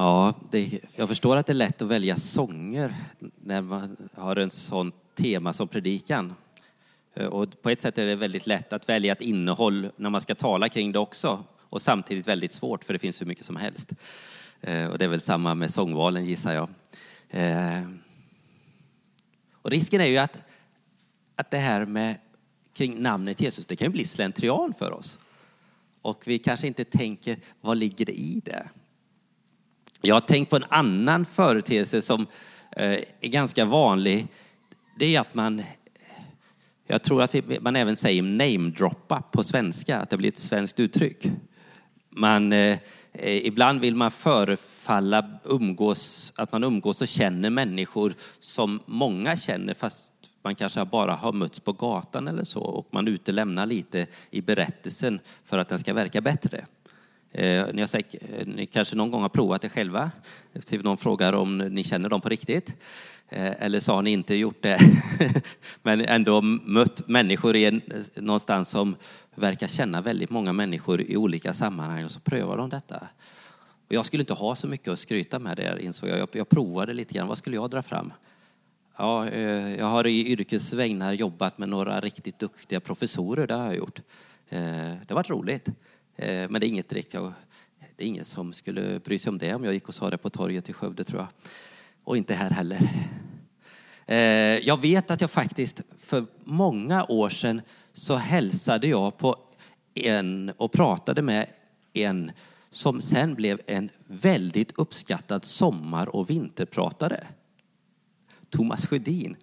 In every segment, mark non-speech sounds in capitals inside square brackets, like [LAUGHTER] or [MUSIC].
Ja, det, jag förstår att det är lätt att välja sånger när man har en sån tema som predikan. Eh, och på ett sätt är det väldigt lätt att välja ett innehåll när man ska tala kring det också. Och samtidigt väldigt svårt för det finns hur mycket som helst. Eh, och det är väl samma med sångvalen gissar jag. Eh, och risken är ju att, att det här med kring namnet Jesus, det kan ju bli slentrian för oss. Och vi kanske inte tänker, vad ligger det i det? Jag har tänkt på en annan företeelse som eh, är ganska vanlig. Det är att man jag tror att man även säger namedroppa på svenska, att det blir ett svenskt uttryck. Man, eh, ibland vill man förefalla umgås, att man umgås och känner människor som många känner fast man kanske bara har mötts på gatan eller så och man utelämnar lite i berättelsen för att den ska verka bättre. Eh, ni, har säkert, eh, ni kanske någon gång har provat det själva. Någon frågar om ni känner dem på riktigt. Eh, eller så har ni inte gjort det, [LAUGHS] men ändå mött människor i en, eh, någonstans som verkar känna väldigt många människor i olika sammanhang och så prövar de detta. Och jag skulle inte ha så mycket att skryta med där insåg jag. jag. Jag provade lite grann, vad skulle jag dra fram? Ja, eh, jag har i yrkesvägnar jobbat med några riktigt duktiga professorer, det har jag gjort. Eh, det har varit roligt, Eh, men det är inget direkt jag, det är ingen som skulle bry sig om det om jag gick och sa det på torget i Skövde tror jag och inte här heller. Eh, jag vet att jag faktiskt för många år sedan så hälsade jag på en och pratade med en som sen blev en väldigt uppskattad sommar och vinterpratare. Thomas Sjödin.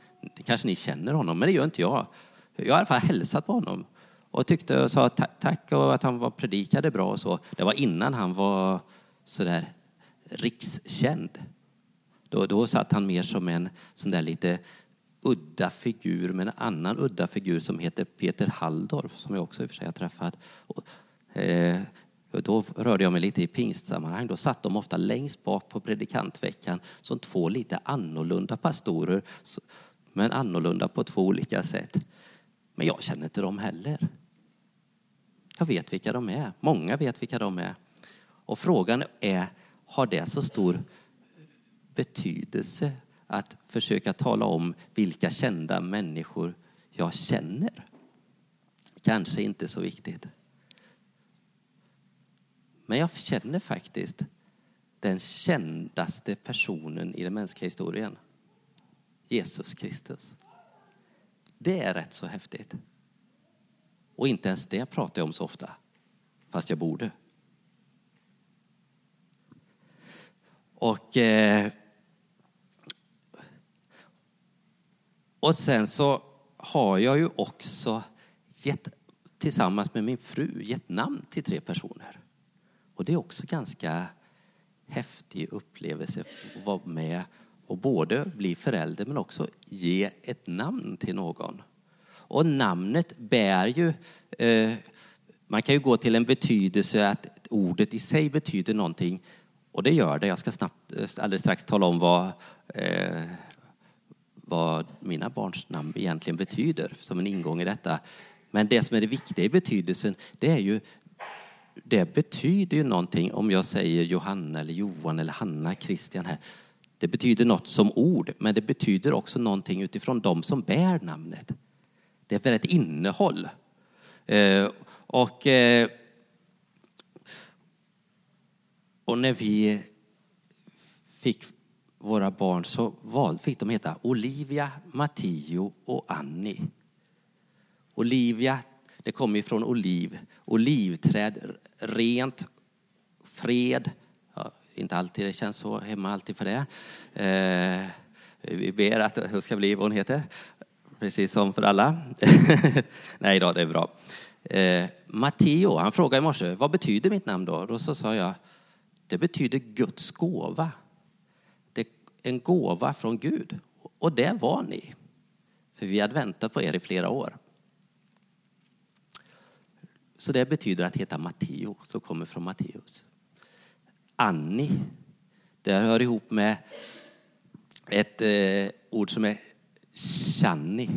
Kanske ni känner honom, men det gör inte jag. Jag har i alla fall hälsat på honom och tyckte och sa tack och att han var predikade bra och så. Det var innan han var sådär rikskänd. Då, då satt han mer som en sån där lite udda figur med en annan udda figur som heter Peter Halldorf som jag också i och för sig har träffat. Och, eh, då rörde jag mig lite i pingstsammanhang. Då satt de ofta längst bak på predikantveckan som två lite annorlunda pastorer, men annorlunda på två olika sätt. Men jag känner inte dem heller. Jag vet vilka de är. Många vet vilka de är. Och frågan är, har det så stor betydelse att försöka tala om vilka kända människor jag känner. Kanske inte så viktigt. Men jag känner faktiskt den kändaste personen i den mänskliga historien. Jesus Kristus. Det är rätt så häftigt. Och inte ens det pratar jag om så ofta, fast jag borde. Och eh, Och sen så har jag ju också gett, tillsammans med min fru gett namn till tre personer. Och det är också ganska häftig upplevelse att vara med och både bli förälder men också ge ett namn till någon. Och namnet bär ju, eh, man kan ju gå till en betydelse att ordet i sig betyder någonting och det gör det. Jag ska snabbt, eh, alldeles strax tala om vad eh, vad mina barns namn egentligen betyder som en ingång i detta. Men det som är det viktiga i betydelsen, det är ju det betyder ju någonting om jag säger Johanna eller Johan eller Hanna, Christian här. Det betyder något som ord, men det betyder också någonting utifrån de som bär namnet. Det är väl ett innehåll. Eh, och, eh, och när vi fick våra barn så val, fick de heta Olivia, Matteo och Annie. Olivia, det kommer från oliv. Olivträd, rent, fred. Ja, inte alltid det känns så hemma alltid för det. Eh, vi ber att det ska bli vad hon heter. Precis som för alla. [LAUGHS] Nej då, det är bra. Eh, Matteo, han frågade i morse, vad betyder mitt namn då? Då så sa jag, det betyder Guds gåva en gåva från Gud. Och det var ni. För vi hade väntat på er i flera år. Så det betyder att heta Matteo, som kommer från Matteus. Annie, det hör ihop med ett eh, ord som är Channi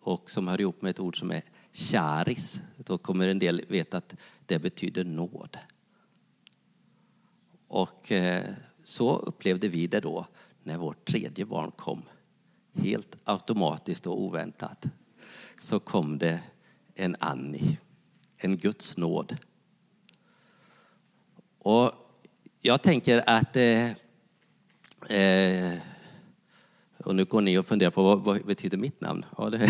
och som hör ihop med ett ord som är charis. Då kommer en del veta att det betyder nåd. Och eh, så upplevde vi det då när vårt tredje barn kom. Helt automatiskt och oväntat så kom det en Annie, en Guds nåd. Och jag tänker att eh, eh, och nu går ni och funderar på vad, vad betyder mitt namn? Ja, det, [LAUGHS]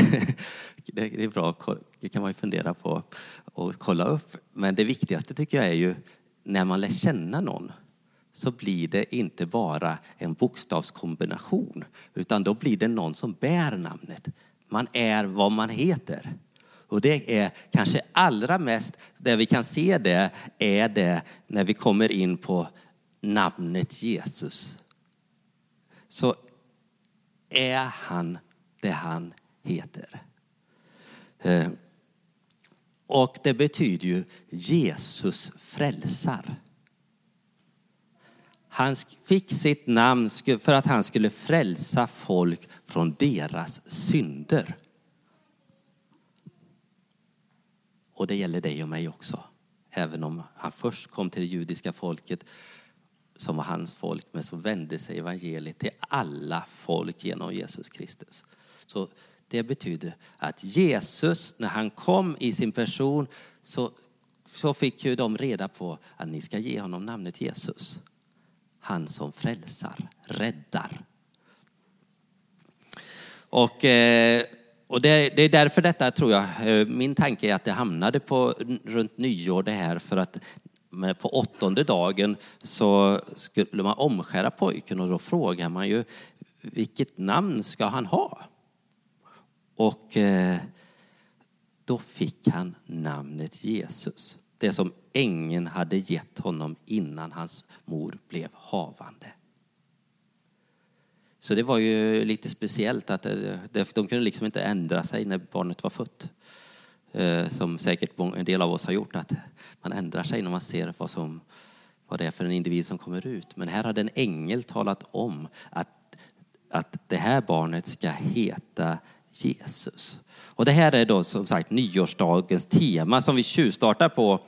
det, är bra, det kan man ju fundera på och kolla upp. Men det viktigaste tycker jag är ju när man lär känna någon så blir det inte bara en bokstavskombination utan då blir det någon som bär namnet. Man är vad man heter. Och det är kanske allra mest, där vi kan se det, är det när vi kommer in på namnet Jesus. Så är han det han heter. Eh, och det betyder ju Jesus frälsar. Han fick sitt namn för att han skulle frälsa folk från deras synder. Och det gäller dig och mig också. Även om han först kom till det judiska folket som var hans folk, men så vände sig evangeliet till alla folk genom Jesus Kristus. Så det betyder att Jesus, när han kom i sin person, så, så fick ju de reda på att ni ska ge honom namnet Jesus. Han som frälsar, räddar. Och, eh, och det, det, är därför detta tror jag, eh, min tanke är att det hamnade på runt nyår det här för att men på åttonde dagen så skulle man omskära pojken och då frågar man ju vilket namn ska han ha? Och eh, då fick han namnet Jesus. Det som ängeln hade gett honom innan hans mor blev havande. Så det var ju lite speciellt att eh, de kunde liksom inte ändra sig när barnet var fött. Eh, som säkert en del av oss har gjort, att man ändrar sig när man ser vad, som, vad det är för en individ som kommer ut. Men här hade en ängel talat om att, att det här barnet ska heta Jesus. Och det här är då som sagt nyårsdagens tema som vi tjuvstartar på.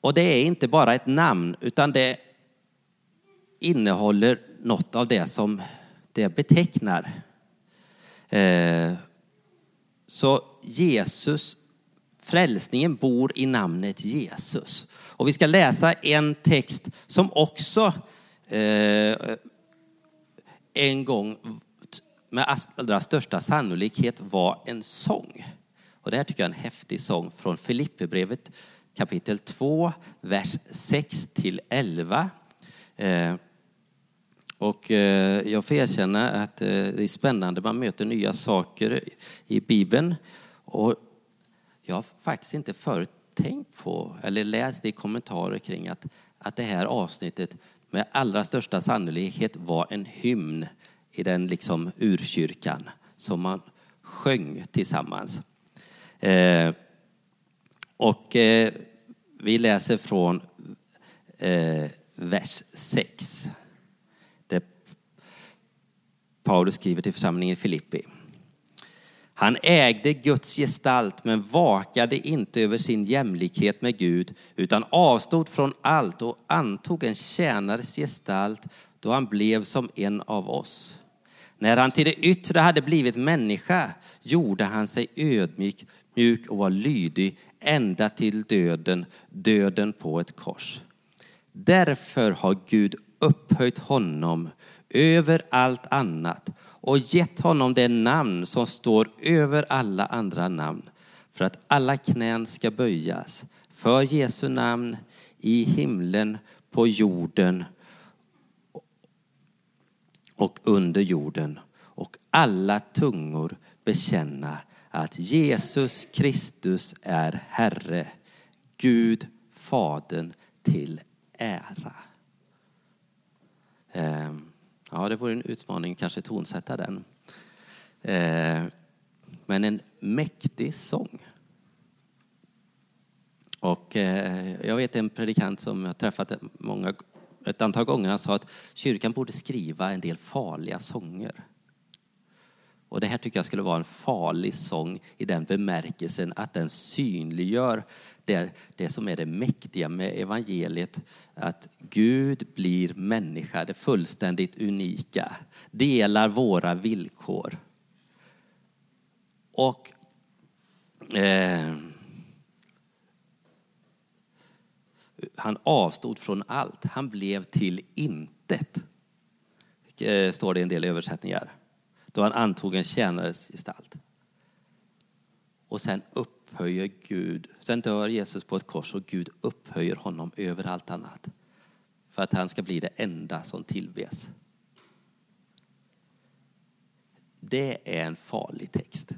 Och det är inte bara ett namn utan det innehåller något av det som det betecknar. Eh, så Jesus, frälsningen bor i namnet Jesus. Och vi ska läsa en text som också eh, en gång med allra största sannolikhet var en sång. Och det här tycker jag är en häftig sång från Filipperbrevet kapitel 2, vers 6 till 11. Eh, och eh, jag får erkänna att eh, det är spännande, man möter nya saker i Bibeln. Och jag har faktiskt inte förut tänkt på, eller läst i kommentarer kring att, att det här avsnittet med allra största sannolikhet var en hymn i den liksom urkyrkan som man sjöng tillsammans. Eh, och eh, vi läser från eh, vers 6. Paulus skriver till församlingen i Filippi. Han ägde Guds gestalt men vakade inte över sin jämlikhet med Gud utan avstod från allt och antog en tjänares gestalt då han blev som en av oss. När han till det yttre hade blivit människa gjorde han sig ödmjuk mjuk och var lydig ända till döden, döden på ett kors. Därför har Gud upphöjt honom över allt annat och gett honom det namn som står över alla andra namn för att alla knän ska böjas för Jesu namn i himlen, på jorden och under jorden och alla tungor bekänna att Jesus Kristus är Herre, Gud Fadern till ära. Um ja, det vore en utmaning kanske tonsätta den. Eh, men en mäktig sång. Och eh, jag vet en predikant som jag träffat många, ett antal gånger, han sa att kyrkan borde skriva en del farliga sånger. Och det här tycker jag skulle vara en farlig sång i den bemärkelsen att den synliggör det, det som är det mäktiga med evangeliet. Att Gud blir människa, det fullständigt unika. Delar våra villkor. Och eh, han avstod från allt. Han blev till intet. Eh, står det i en del översättningar. Då han antog en tjänares gestalt. Och sen upphöjer Gud, sen dör Jesus på ett kors och Gud upphöjer honom över allt annat. För att han ska bli det enda som tillbes. Det är en farlig text.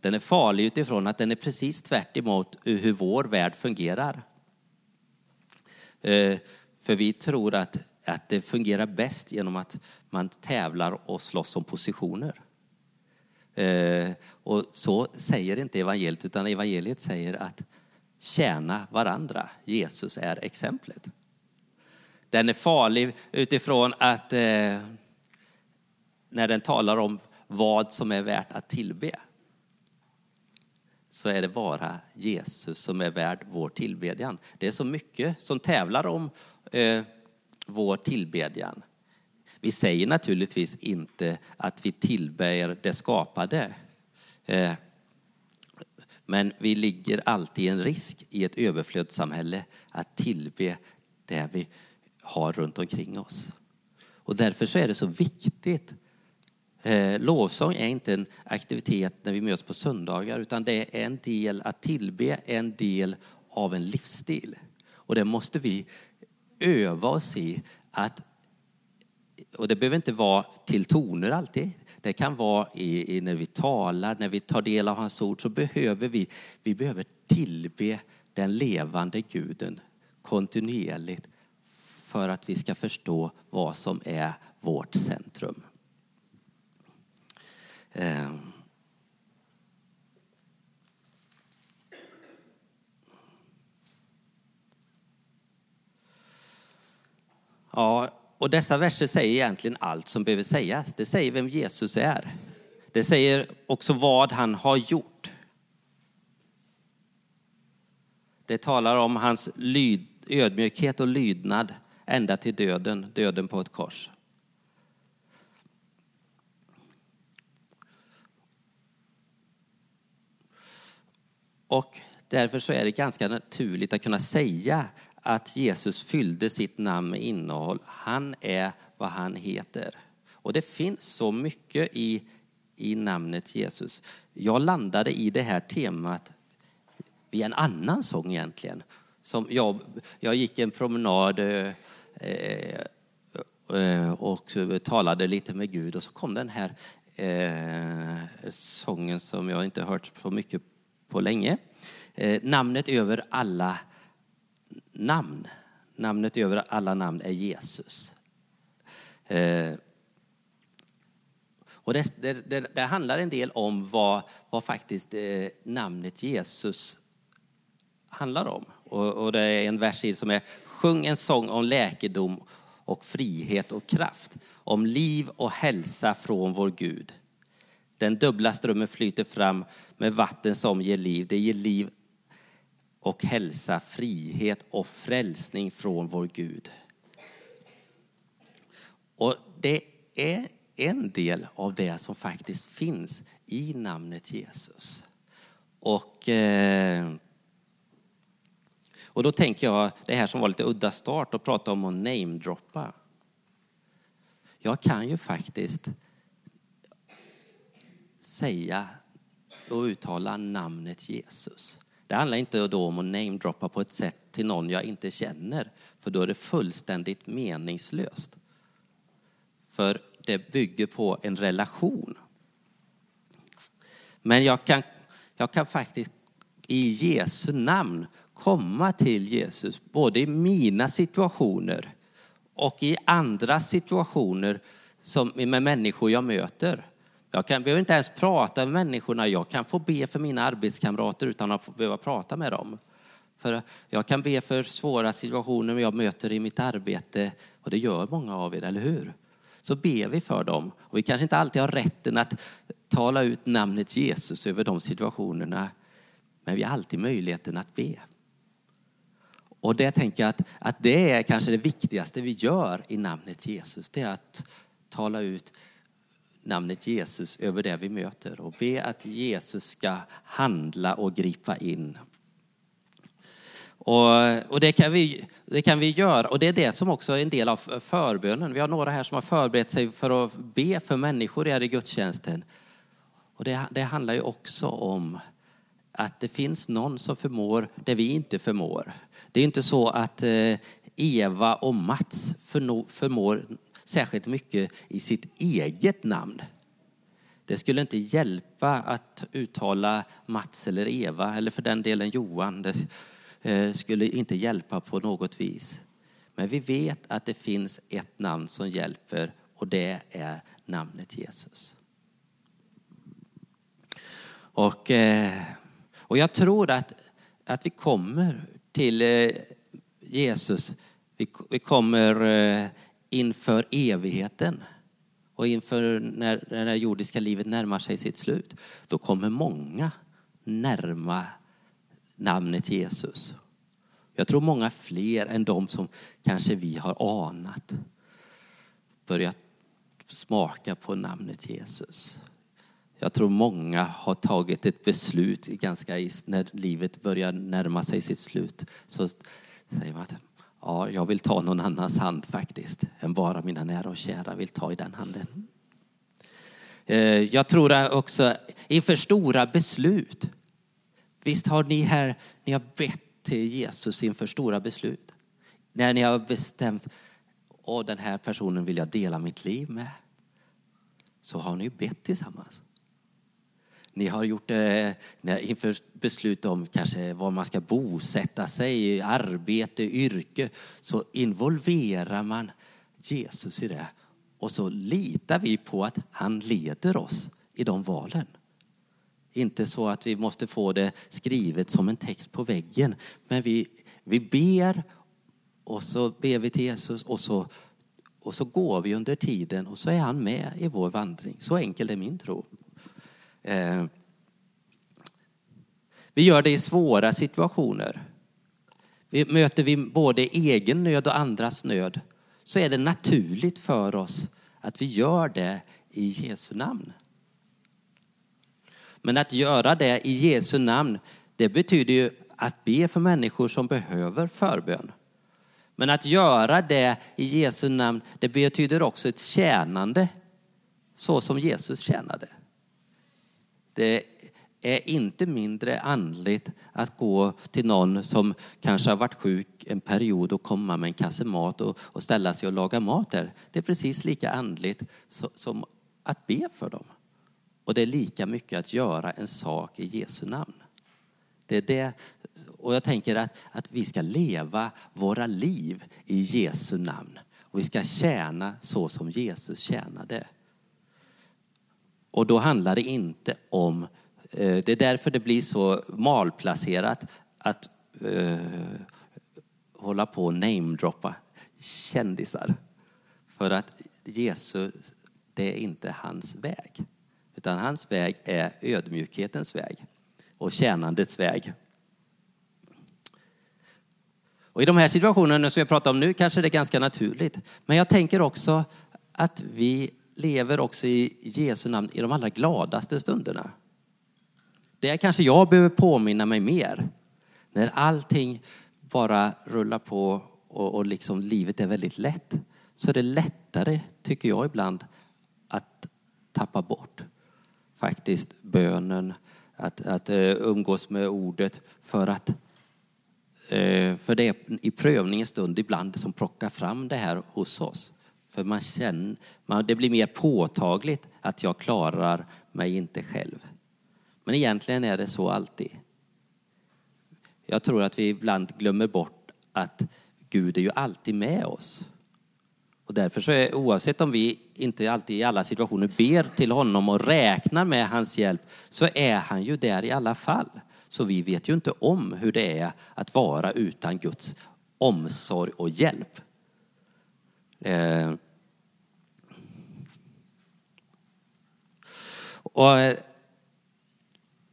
Den är farlig utifrån att den är precis tvärt hur vår värld fungerar. Eh, för vi tror att, att det fungerar bäst genom att man tävlar och slåss om positioner. Eh, och så säger inte evangeliet, utan evangeliet säger att tjäna varandra. Jesus är exemplet. Den är farlig utifrån att eh, när den talar om vad som är värt att tillbe så är det bara Jesus som är värd vår tillbedjan. Det är så mycket som tävlar om eh, vår tillbedjan. Vi säger naturligtvis inte att vi tillber det skapade. Eh, men vi ligger alltid i en risk i ett överflödssamhälle att tillbe det vi har runt omkring oss. Och därför så är det så viktigt eh, lovsång är inte en aktivitet när vi möts på söndagar utan det är en del, att tillbe en del av en livsstil. Och det måste vi öva oss i att, och det behöver inte vara till toner alltid. Det kan vara i, i, när vi talar, när vi tar del av hans ord så behöver vi, vi behöver tillbe den levande guden kontinuerligt för att vi ska förstå vad som är vårt centrum. Eh. Ja, och dessa verser säger egentligen allt som behöver sägas. Det säger vem Jesus är. Det säger också vad han har gjort. Det talar om hans lyd, ödmjukhet och lydnad ända till döden, döden på ett kors. Och därför så är det ganska naturligt att kunna säga att Jesus fyllde sitt namn med innehåll. Han är vad han heter. Och det finns så mycket i, i namnet Jesus. Jag landade i det här temat vid en annan sång egentligen. Som jag, jag gick en promenad eh, eh, eh och talade lite med Gud och så kom den här eh, sången som jag inte hört så mycket på länge. Eh, namnet över alla namn. Namnet över alla namn är Jesus. Eh, och det, det, det, det, handlar en del om vad, vad faktiskt eh, namnet Jesus handlar om. Och, och, det är en vers som är Sjung en sång om läkedom och frihet och kraft. Om liv och hälsa från vår Gud. Den dubbla strömmen flyter fram med vatten som ger liv. Det ger liv och hälsa, frihet och frälsning från vår Gud. Och det är en del av det som faktiskt finns i namnet Jesus. Och, eh, och då tänker jag, det här som var lite udda start, att prata om att namedroppa. Jag kan ju faktiskt säga och uttala namnet Jesus. Det handlar inte då om att namedroppa på ett sätt till någon jag inte känner, för då är det fullständigt meningslöst. För det bygger på en relation. Men jag kan, jag kan faktiskt i Jesu namn komma till Jesus, både i mina situationer och i andra situationer som, med människor jag möter. Jag kan, behöver inte ens prata med människorna. Jag kan få be för mina arbetskamrater utan att behöva prata med dem. För jag kan be för svåra situationer jag möter i mitt arbete och det gör många av er, eller hur? så ber vi för dem. Och vi kanske inte alltid har rätten att tala ut namnet Jesus över de situationerna, men vi har alltid möjligheten att be. Och det tänker jag att, att det är kanske det viktigaste vi gör i namnet Jesus. Det är att tala ut namnet Jesus över det vi möter och be att Jesus ska handla och gripa in. Och, och det, kan vi, det kan vi göra och det är det som också är en del av förbönen. Vi har några här som har förberett sig för att be för människor här i gudstjänsten. Och det, det handlar ju också om att det finns någon som förmår det vi inte förmår. Det är inte så att eh, Eva och Mats förmår särskilt mycket i sitt eget namn. Det skulle inte hjälpa att uttala Mats eller Eva, eller för den delen Johan. Det eh, skulle inte hjälpa på något vis. Men vi vet att det finns ett namn som hjälper och det är namnet Jesus. Och, eh, och jag tror att, att vi kommer till eh, Jesus, vi, vi kommer inför evigheten och inför när, när det jordiska livet närmar sig sitt slut. Då kommer många närma namnet Jesus. Jag tror många fler än de som kanske vi har anat börjat smaka på namnet Jesus. Jag tror många har tagit ett beslut ganska när livet börjar närma sig sitt slut. Så säger man att ja, jag vill ta någon annans hand faktiskt, än bara mina nära och kära vill ta i den handen. Eh, jag tror också inför stora beslut. Visst har ni här, ni har bett till Jesus inför stora beslut. När ni har bestämt, åh den här personen vill jag dela mitt liv med. Så har ni bett tillsammans. Ni har gjort eh, det inför beslut om kanske var man ska bosätta sig, arbete, yrke. Så involverar man Jesus i det. Och så litar vi på att han leder oss i de valen. Inte så att vi måste få det skrivet som en text på väggen. Men vi, vi ber och så ber vi till Jesus och så, och så går vi under tiden och så är han med i vår vandring. Så enkel är min tro. Eh, vi gör det i svåra situationer. Vi möter vi både egen nöd och andras nöd så är det naturligt för oss att vi gör det i Jesu namn. Men att göra det i Jesu namn, det betyder ju att be för människor som behöver förbön. Men att göra det i Jesu namn, det betyder också ett tjänande så som Jesus tjänade. Det är inte mindre andligt att gå till någon som kanske har varit sjuk en period och komma med en kasse mat och, och ställa sig och laga mat där. Det är precis lika andligt som att be för dem. Och det är lika mycket att göra en sak i Jesu namn. Det är det, och jag tänker att, att vi ska leva våra liv i Jesu namn. Och vi ska tjäna så som Jesus tjänade. Och då handlar det inte om, eh, det är därför det blir så malplacerat att uh, hålla på och namedroppa kändisar. För att Jesus, det är inte hans väg. Utan hans väg är ödmjukhetens väg och tjänandets väg. Och I de här situationerna som jag pratar om nu kanske det är ganska naturligt. Men jag tänker också att vi lever också i Jesu namn i de allra gladaste stunderna. Det kanske jag behöver påminna mig mer. När allting bara rullar på och, och liksom livet är väldigt lätt. Så är det lättare, tycker jag ibland, att tappa bort faktiskt bönen, att, att uh, umgås med ordet för att uh, för det är i prövningens stund ibland som plockar fram det här hos oss. För man känner, man, det blir mer påtagligt att jag klarar mig inte själv. Men egentligen är det så alltid. Jag tror att vi ibland glömmer bort att Gud är ju alltid med oss. Och därför så är oavsett om vi inte alltid i alla situationer ber till honom och räknar med hans hjälp så är han ju där i alla fall. Så vi vet ju inte om hur det är att vara utan Guds omsorg och hjälp. Eh, och, eh,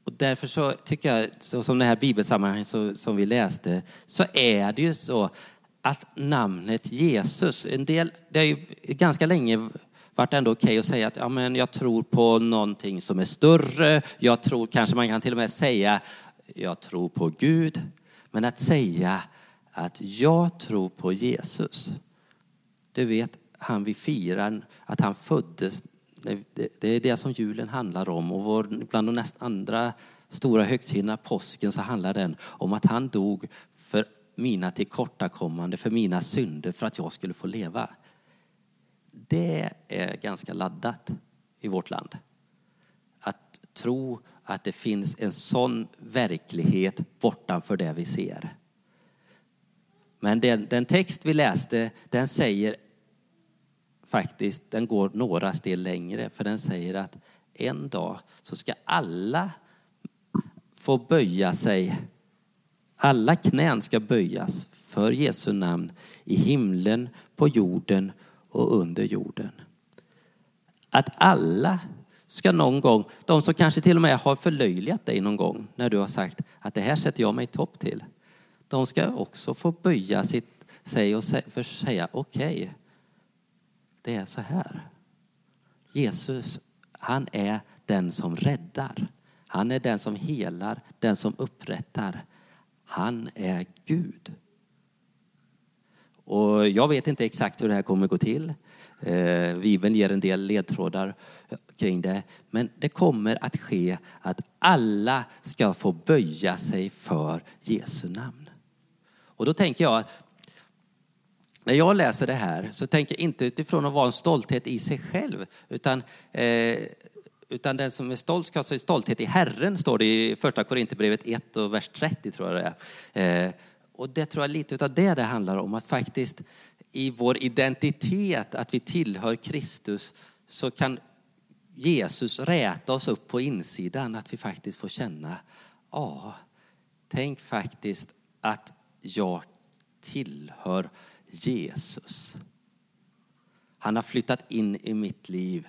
och därför så tycker jag, så som det här bibelsammanhanget så, som vi läste, så är det ju så att namnet Jesus, en del, det har ju ganska länge varit ändå okej okay att säga att ja, men jag tror på någonting som är större, jag tror, kanske man kan till och med säga, jag tror på Gud. Men att säga att jag tror på Jesus, du vet, han vi firar, att han föddes. Det är det som julen handlar om. Och vår, bland de näst andra stora högtiderna, påsken, så handlar den om att han dog för mina tillkortakommande, för mina synder, för att jag skulle få leva. Det är ganska laddat i vårt land. Att tro att det finns en sån verklighet bortanför det vi ser. Men den, den text vi läste, den säger faktiskt, den går några steg längre, för den säger att en dag så ska alla få böja sig. Alla knän ska böjas för Jesu namn i himlen, på jorden och under jorden. Att alla ska någon gång, de som kanske till och med har förlöjligat dig någon gång när du har sagt att det här sätter jag mig i topp till. De ska också få böja sitt, sig och säga okej, okay, det är så här. Jesus, han är den som räddar. Han är den som helar, den som upprättar. Han är Gud. Och jag vet inte exakt hur det här kommer gå till. Eh, Bibeln ger en del ledtrådar kring det. Men det kommer att ske att alla ska få böja sig för Jesu namn. Och då tänker jag, när jag läser det här så tänker jag inte utifrån att vara en stolthet i sig själv, utan, eh, utan den som är stolt ska ha sin stolthet i Herren, står det i första Korinthierbrevet 1 och vers 30 tror jag det är. Eh, och det tror jag lite av det det handlar om, att faktiskt i vår identitet, att vi tillhör Kristus, så kan Jesus räta oss upp på insidan, att vi faktiskt får känna, ja, tänk faktiskt att jag tillhör Jesus. Han har flyttat in i mitt liv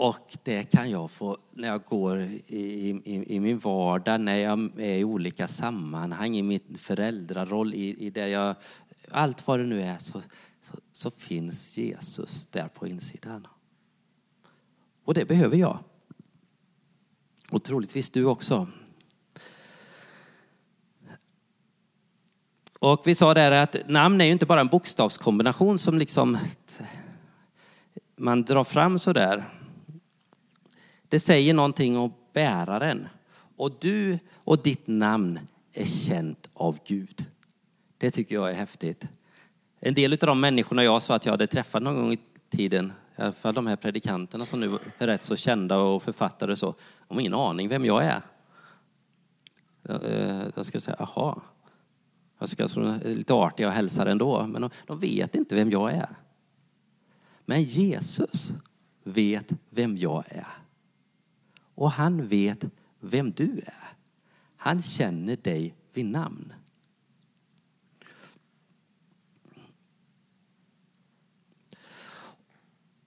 och det kan jag få när jag går i, i, i, min vardag, när jag är i olika sammanhang, i min föräldraroll, i, i det jag, allt vad det nu är, så, så, så, finns Jesus där på insidan. Och det behöver jag. Och troligtvis du också. Och vi sa där att namn är ju inte bara en bokstavskombination som liksom man drar fram så där. Det säger någonting om bäraren. Och du och ditt namn är känt av Gud. Det tycker jag är häftigt. En del av de människorna jag sa att jag hade träffat någon gång i tiden, i alla fall de här predikanterna som nu är rätt så kända och författare och så, de har ingen aning vem jag är. Jag eh, skulle säga, aha. Jag ska vara lite artig och hälsa ändå, men de, de vet inte vem jag är. Men Jesus vet vem jag är. Och han vet vem du är. Han känner dig vid namn.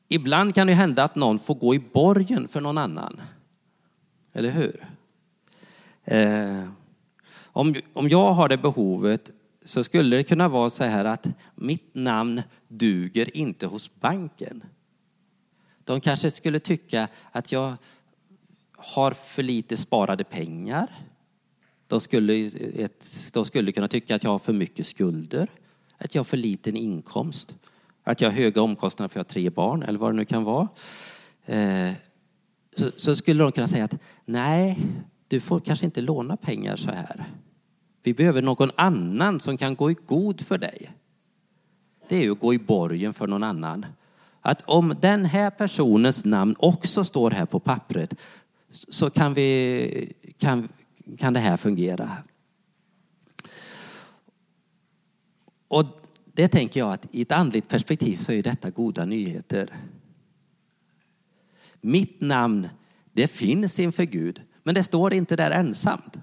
Ibland kan det hända att någon får gå i borgen för någon annan. Eller hur? Eh, om, om jag har det behovet så skulle det kunna vara så här att mitt namn duger inte hos banken. De kanske skulle tycka att jag har för lite sparade pengar. De skulle, de skulle kunna tycka att jag har för mycket skulder, att jag har för liten inkomst, att jag har höga omkostnader för att jag har tre barn eller vad det nu kan vara. Eh, så, så skulle de kunna säga att nej, du får kanske inte låna pengar så här. Vi behöver någon annan som kan gå i god för dig. Det är ju att gå i borgen för någon annan. Att om den här personens namn också står här på pappret så kan, vi, kan, kan det här fungera. Och det tänker jag att i ett andligt perspektiv så är detta goda nyheter. Mitt namn, det finns inför Gud, men det står inte där ensamt.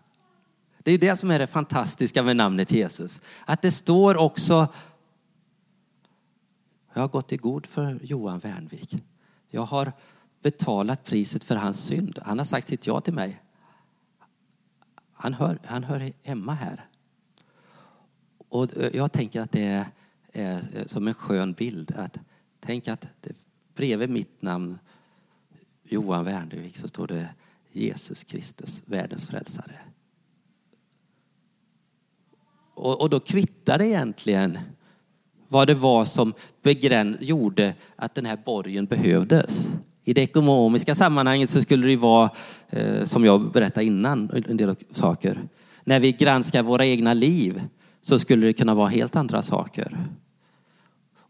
Det är det som är det fantastiska med namnet Jesus. Att det står också, jag har gått i god för Johan Wernvik. Jag har betalat priset för hans synd. Han har sagt sitt ja till mig. Han hör, han hör hemma här. Och jag tänker att det är, är som en skön bild. Att, tänk att det, bredvid mitt namn Johan Wernvik, så står det Jesus Kristus, världens frälsare. Och, och då kvittar det egentligen vad det var som begräns, gjorde att den här borgen behövdes. I det ekonomiska sammanhanget så skulle det vara, eh, som jag berättade innan, en del saker. När vi granskar våra egna liv så skulle det kunna vara helt andra saker.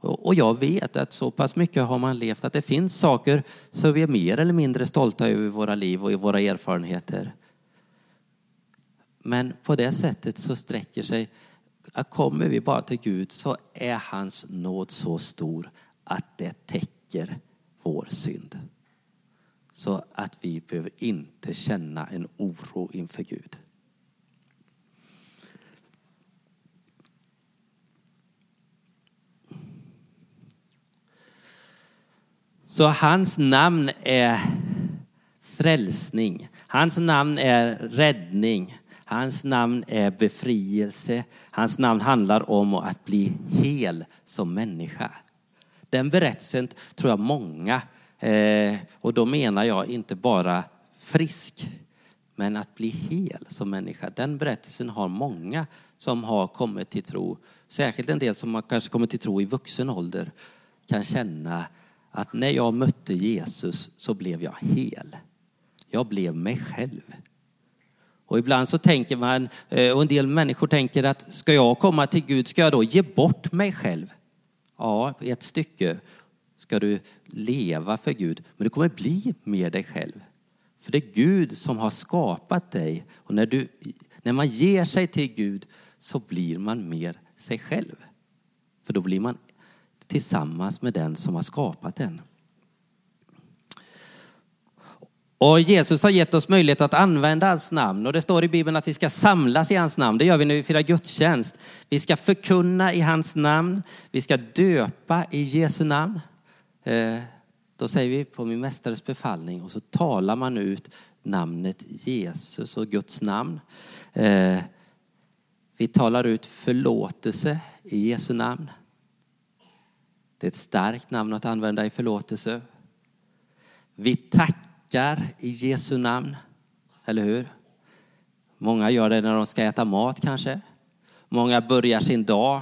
Och jag vet att så pass mycket har man levt att det finns saker som vi är mer eller mindre stolta över i våra liv och i våra erfarenheter. Men på det sättet så sträcker sig, kommer vi bara till Gud så är hans nåd så stor att det täcker vår synd. Så att vi behöver inte känna en oro inför Gud. Så hans namn är frälsning. Hans namn är räddning. Hans namn är befrielse. Hans namn handlar om att bli hel som människa. Den berättelsen tror jag många, eh, och då menar jag inte bara frisk, men att bli hel som människa. Den berättelsen har många som har kommit till tro. Särskilt en del som har kanske kommit till tro i vuxen ålder kan känna att när jag mötte Jesus så blev jag hel. Jag blev mig själv. Och ibland så tänker man, eh, och en del människor tänker att ska jag komma till Gud, ska jag då ge bort mig själv? Ja, i ett stycke ska du leva för Gud, men du kommer bli mer dig själv. För det är Gud som har skapat dig. Och när, du, när man ger sig till Gud så blir man mer sig själv. För då blir man tillsammans med den som har skapat den. Och Jesus har gett oss möjlighet att använda hans namn och det står i Bibeln att vi ska samlas i hans namn. Det gör vi när vi firar gudstjänst. Vi ska förkunna i hans namn. Vi ska döpa i Jesu namn. Eh, då säger vi på min mästares befallning och så talar man ut namnet Jesus och Guds namn. Eh, vi talar ut förlåtelse i Jesu namn. Det är ett starkt namn att använda i förlåtelse. Vi tackar i Jesu namn, eller hur? Många gör det när de ska äta mat kanske. Många börjar sin dag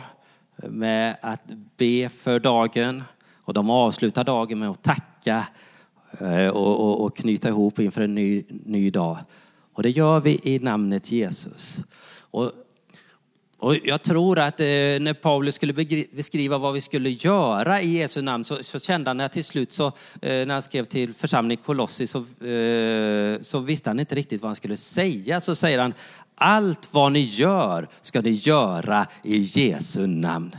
med att be för dagen och de avslutar dagen med att tacka eh, och, och, och knyta ihop inför en ny, ny dag. Och det gör vi i namnet Jesus. Och och jag tror att eh, när Paulus skulle beskriva vad vi skulle göra i Jesu namn så, så kände han att till slut så, eh, när han skrev till församlingen Kolossi så, eh, så visste han inte riktigt vad han skulle säga. Så säger han, allt vad ni gör ska ni göra i Jesu namn.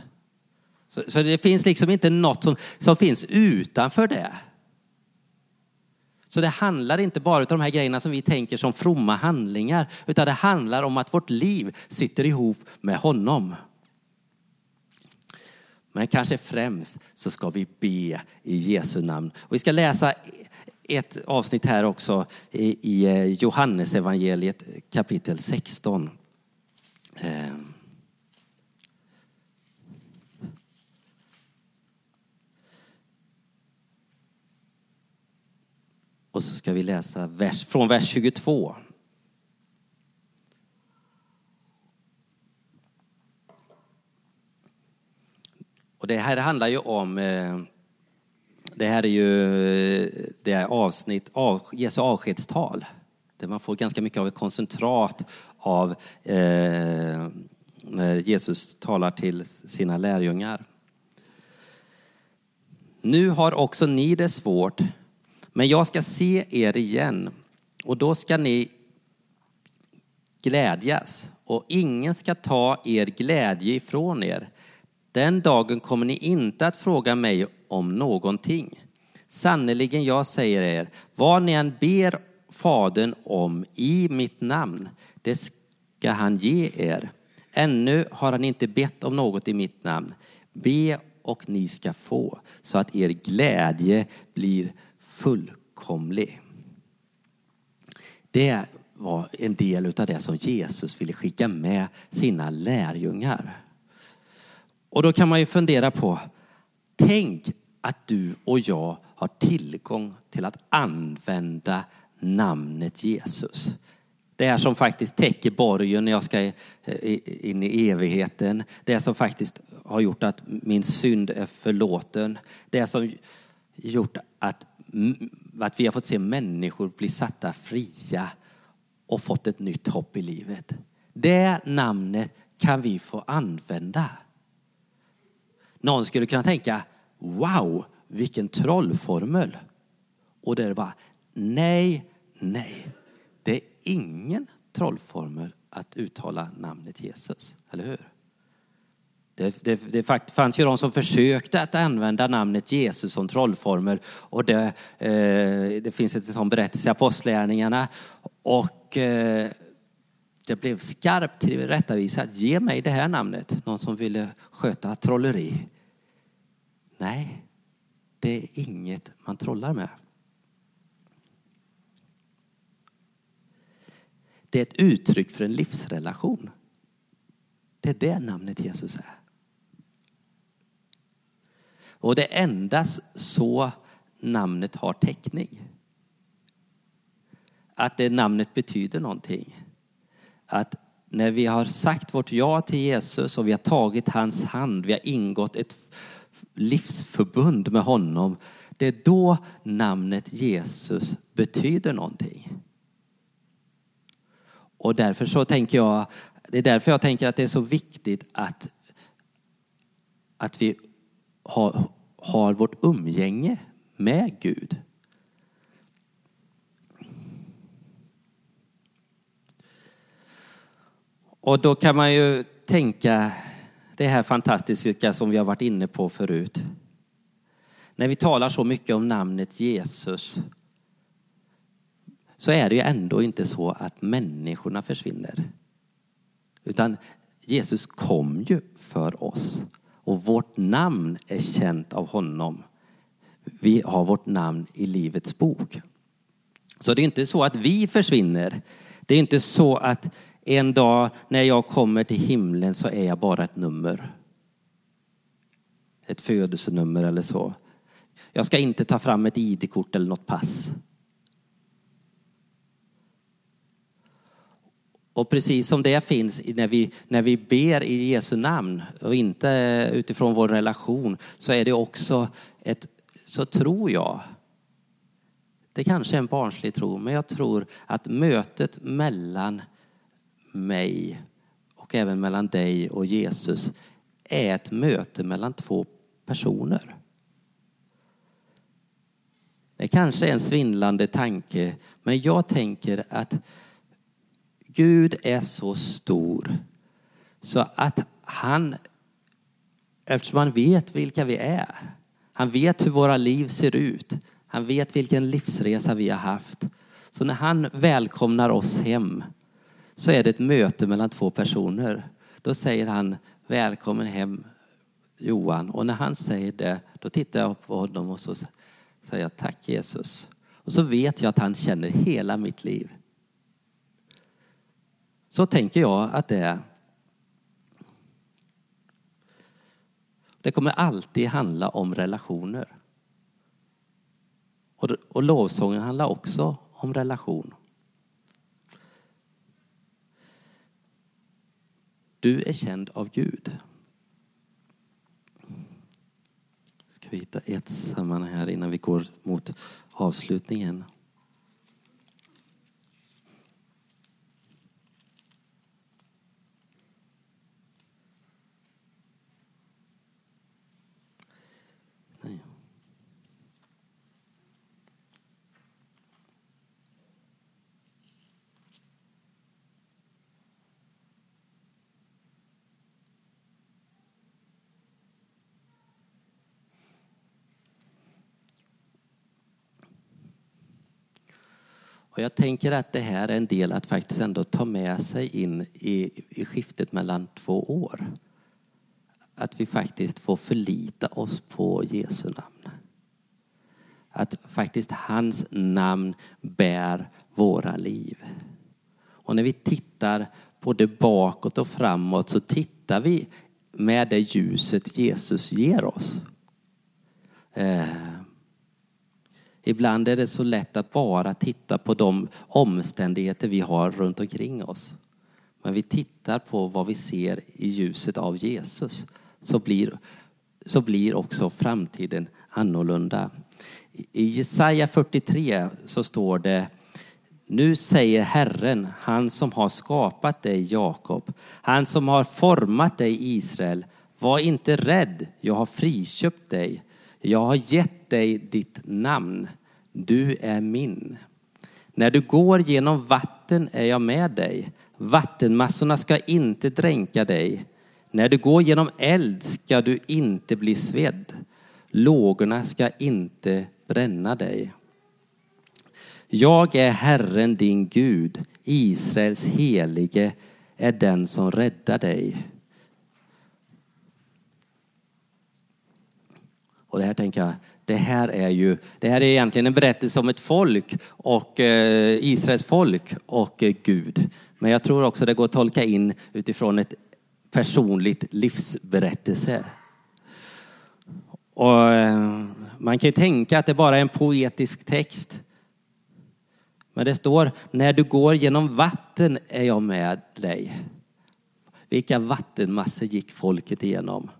Så, så det finns liksom inte något som, som finns utanför det. Så det handlar inte bara om de här grejerna som vi tänker som fromma handlingar, utan det handlar om att vårt liv sitter ihop med honom. Men kanske främst så ska vi be i Jesu namn. Och vi ska läsa ett avsnitt här också i eh, Johannesevangeliet kapitel 16. Och så ska vi läsa vers, från vers 22. Och det här handlar ju om, eh, det här är ju eh, det är avsnitt, Jesu avskedstal. Där man får ganska mycket av ett koncentrat av eh, när Jesus talar till sina lärjungar. Nu har också ni det svårt men jag ska se er igen och då ska ni glädjas och ingen ska ta er glädje ifrån er. Den dagen kommer ni inte att fråga mig om någonting. Sannerligen, jag säger er, vad ni än ber Fadern om i mitt namn, det ska han ge er. Ännu har han inte bett om något i mitt namn. Be och ni ska få, så att er glädje blir fullkomlig. Det var en del av det som Jesus ville skicka med sina lärjungar. Och då kan man ju fundera på, tänk att du och jag har tillgång till att använda namnet Jesus. Det är som faktiskt täcker borgen när jag ska eh, in i evigheten. Det som faktiskt har gjort att min synd är förlåten. Det som gjort att, att vi har fått se människor bli satta fria och fått ett nytt hopp i livet. Det namnet kan vi få använda. Någon skulle kunna tänka, wow, vilken trollformel. Och det är bara, nej, nej. Det är ingen trollformel att uttala namnet Jesus, eller hur? Det, det, det fanns ju de som försökte att använda namnet Jesus som trollformel och det, eh, det finns en sån berättelse i Apostlagärningarna och eh, det blev skarpt tillrättavisat. Ge mig det här namnet. Någon som ville sköta trolleri. Nej, det är inget man trollar med. Det är ett uttryck för en livsrelation. Det är det namnet Jesus är. Och det är endast så namnet har täckning. Att det namnet betyder någonting. Att när vi har sagt vårt ja till Jesus och vi har tagit hans hand, vi har ingått ett livsförbund med honom. Det är då namnet Jesus betyder någonting. Och därför så tänker jag, det är därför jag tänker att det är så viktigt att, att vi har, har vårt umgänge med Gud. Och då kan man ju tänka det här fantastiska som vi har varit inne på förut. När vi talar så mycket om namnet Jesus så är det ju ändå inte så att människorna försvinner. Utan Jesus kom ju för oss och vårt namn är känt av honom. Vi har vårt namn i Livets bok. Så det är inte så att vi försvinner. Det är inte så att en dag när jag kommer till himlen så är jag bara ett nummer. Ett födelsenummer eller så. Jag ska inte ta fram ett ID-kort eller något pass. Och precis som det finns när vi, när vi ber i Jesu namn och inte eh, utifrån vår relation så är det också ett, så tror jag, det kanske är en barnslig tro, men jag tror att mötet mellan mig och även mellan dig och Jesus är ett möte mellan två personer. Det kanske är en svindlande tanke, men jag tänker att Gud är så stor så att han, eftersom han vet vilka vi är, han vet hur våra liv ser ut, han vet vilken livsresa vi har haft. Så när han välkomnar oss hem så är det ett möte mellan två personer. Då säger han välkommen hem Johan och när han säger det då tittar jag på honom och så säger jag tack Jesus. Och så vet jag att han känner hela mitt liv. Så tänker jag att det är. Det kommer alltid handla om relationer. Och, och lovsången handlar också om relation. Du är känd av Gud. Ska vi hitta ett sammanhang här innan vi går mot avslutningen. Och jag tänker att det här är en del att faktiskt ändå ta med sig in i, i skiftet mellan två år. Att vi faktiskt får förlita oss på Jesu namn. att faktiskt hans namn bär våra liv. Och när vi tittar både bakåt och framåt så tittar vi med det ljuset Jesus ger oss. Eh, ibland är det så lätt att bara titta på de omständigheter vi har runt omkring oss. Men vi tittar på vad vi ser i ljuset av Jesus så blir, så blir också framtiden annorlunda. I Jesaja 43 så står det nu säger Herren, han som har skapat dig Jakob, han som har format dig Israel. Var inte rädd, jag har friköpt dig. Jag har gett dig ditt namn. Du är min. När du går genom vatten är jag med dig. Vattenmassorna ska inte dränka dig. När du går genom eld ska du inte bli svedd. Lågorna ska inte bränna dig. Jag är Herren din Gud, Israels helige är den som räddar dig. Och det här tänker jag, det här är ju, det här är egentligen en berättelse om ett folk och eh, Israels folk och eh, Gud. Men jag tror också det går att tolka in utifrån ett personligt livsberättelse. Och eh, man kan ju tänka att det bara är en poetisk text. Men det står, när du går genom vatten är jag med dig. Vilka vattenmassor gick folket igenom?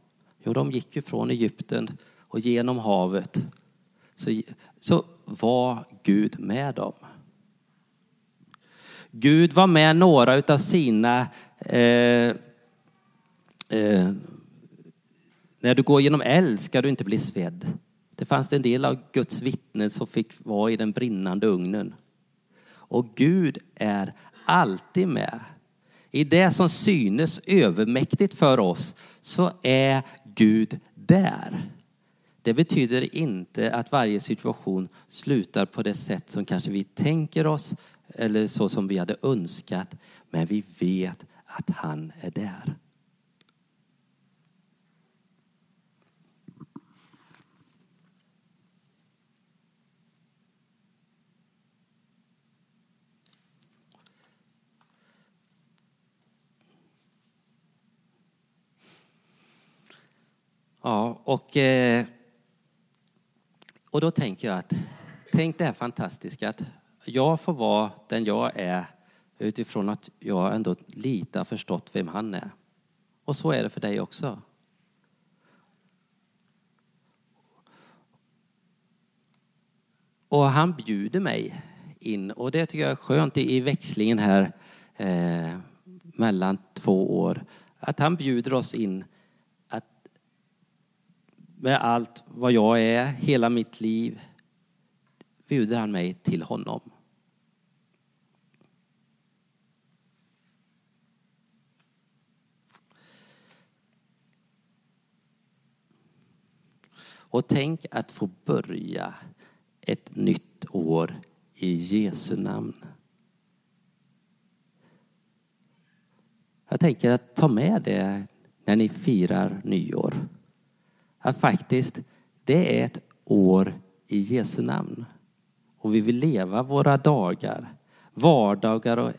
Jo, de gick ju från Egypten och genom havet. Så, så var Gud med dem. Gud var med några utav sina eh, eh, när du går genom eld ska du inte bli svedd. Det fanns en del av Guds vittnen som fick vara i den brinnande ugnen. Och Gud är alltid med. I det som synes övermäktigt för oss så är Gud där. Det betyder inte att varje situation slutar på det sätt som kanske vi tänker oss eller så som vi hade önskat. Men vi vet att han är där. Ja, och, eh, och då tänker jag att, tänk det här fantastiska att jag får vara den jag är utifrån att jag ändå lite har förstått vem han är. Och så är det för dig också. Och han bjuder mig in och det tycker jag är skönt i växlingen här eh, mellan två år. Att han bjuder oss in med allt vad jag är, hela mitt liv, bjuder han mig till honom. Och tänk att få börja ett nytt år i Jesu namn. Jag tänker att ta med det när ni firar nyår att faktiskt det är ett år i Jesu namn. Och vi vill leva våra dagar, vardagar och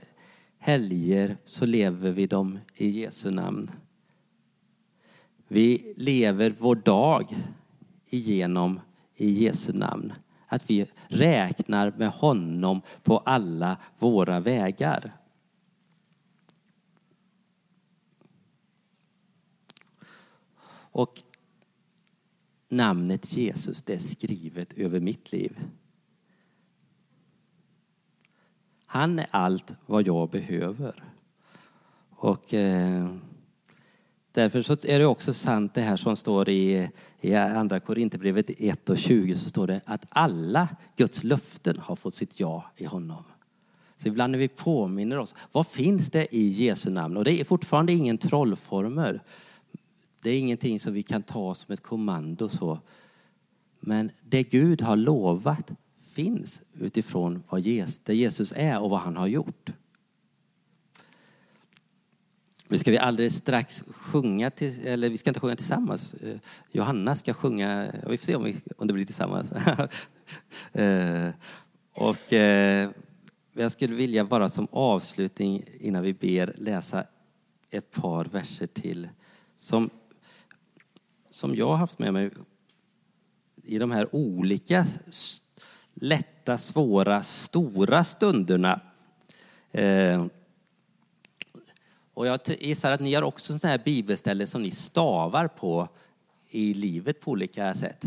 helger så lever vi dem i Jesu namn. Vi lever vår dag igenom i Jesu namn. Att vi räknar med honom på alla våra vägar. Och namnet Jesus, det är skrivet över mitt liv. Han är allt vad jag behöver. Och eh, därför så är det också sant det här som står i, i andra Korinthierbrevet 1 och 20 så står det att alla Guds löften har fått sitt ja i honom. Så ibland när vi påminner oss, vad finns det i Jesu namn? Och det är fortfarande ingen trollformel. Det är ingenting som vi kan ta som ett kommando så. Men det Gud har lovat finns utifrån vad Jesus, det Jesus är och vad han har gjort. Nu ska vi alldeles strax sjunga, till, eller vi ska inte sjunga tillsammans. Eh, Johanna ska sjunga, vi får se om, vi, om det blir tillsammans. [LAUGHS] Eh, och eh, jag skulle vilja bara som avslutning innan vi ber läsa ett par verser till som, som jag har haft med mig i de här olika lätta, svåra, stora stunderna. Eh, och jag gissar att ni har också sådana här bibelställen som ni stavar på i livet på olika sätt.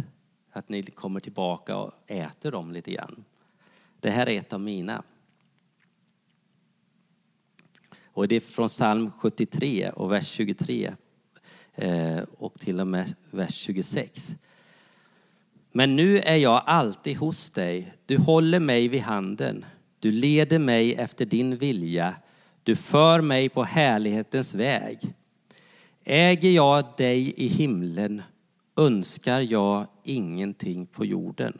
Att ni kommer tillbaka och äter dem lite grann. Det här är ett av mina. Och det är från psalm 73 och vers 23 Eh, och till och med vers 26. Men nu är jag alltid hos dig. Du håller mig vid handen. Du leder mig efter din vilja. Du för mig på härlighetens väg. Äger jag dig i himlen önskar jag ingenting på jorden.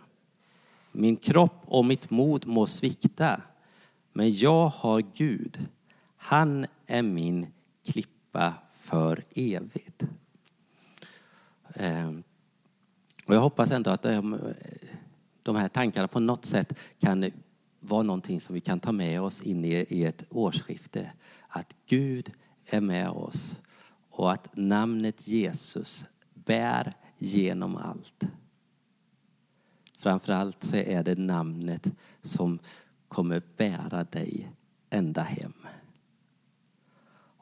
Min kropp och mitt mod må svikta, men jag har Gud. Han är min klippa för evigt. Ehm, och jag hoppas ändå att ehm, de här tankarna på något sätt kan vara någonting som vi kan ta med oss in i ett årsskifte. Att Gud är med oss och att namnet Jesus bär genom allt. Framförallt så är det namnet som kommer bära dig ända hem.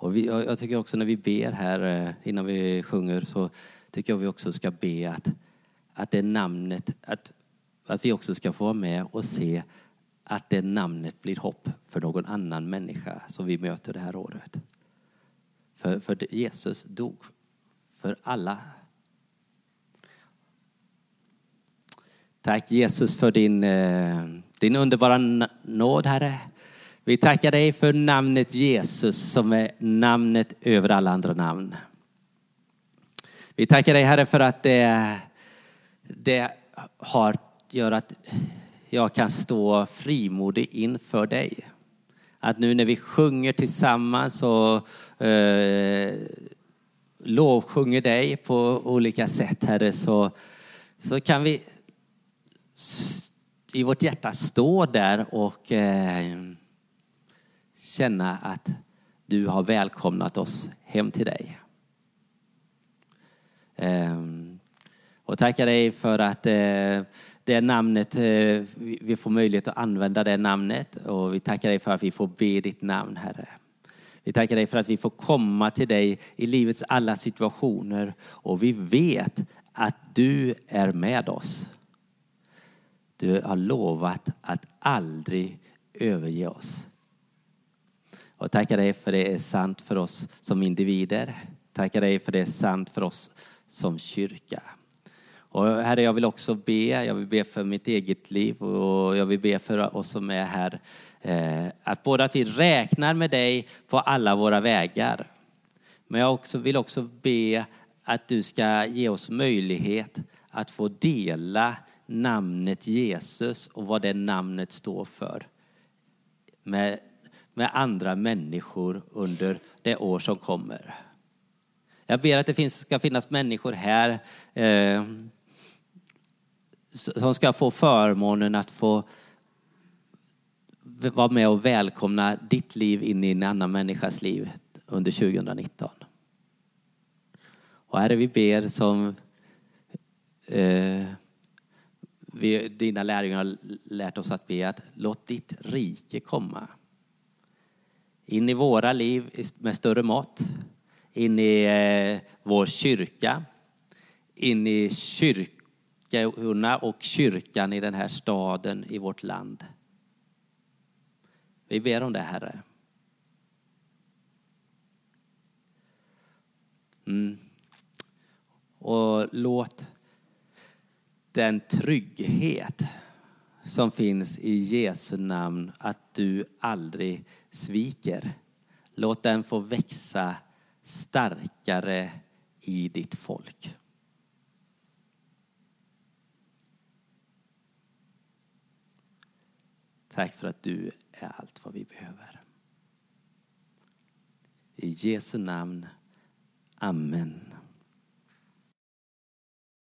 Och vi, jag tycker också när vi ber här eh, innan vi sjunger så tycker jag vi också ska be att, att det namnet, att, att vi också ska få vara med och se att det namnet blir hopp för någon annan människa som vi möter det här året. För, för Jesus dog för alla Tack Jesus för din, eh, din underbara nåd, Herre. Vi tackar dig för namnet Jesus som är namnet över alla andra namn. Vi tackar dig Herre för att det, det har, gör att jag kan stå frimodig inför dig. Att nu när vi sjunger tillsammans och eh, lovsjunger dig på olika sätt Herre så, så kan vi i vårt hjärta stå där och eh, känna att du har välkomnat oss hem till dig. Ehm, och tacka dig för att eh, det namnet, eh, vi får möjlighet att använda det namnet och vi tackar dig för att vi får be ditt namn, Herre. Vi tackar dig för att vi får komma till dig i livets alla situationer och vi vet att du är med oss. Du har lovat att aldrig överge oss. Och tackar dig för det är sant för oss som individer. Tackar dig för det är sant för oss som kyrka. Och Herre, jag vill också be, jag vill be för mitt eget liv och jag vill be för oss som är här. Eh, att både att vi räknar med dig på alla våra vägar. Men jag också vill också be att du ska ge oss möjlighet att få dela namnet Jesus och vad det namnet står för med, med andra människor under det år som kommer. Jag ber att det finns, ska finnas människor här eh, som ska få förmånen att få vara med och välkomna ditt liv in i en annan människas liv under 2019. Och Herre, vi ber som eh, vi, dina lärjungar har lärt oss att be att låt ditt rike komma. In i våra liv med större mått, in i eh, vår kyrka, in i kyrkorna och kyrkan i den här staden, i vårt land. Vi ber om det, Herre. Mm. Och låt den trygghet som finns i Jesu namn, att du aldrig sviker. Låt den få växa starkare i ditt folk. Tack för att du är allt vad vi behöver. I Jesu namn. Amen.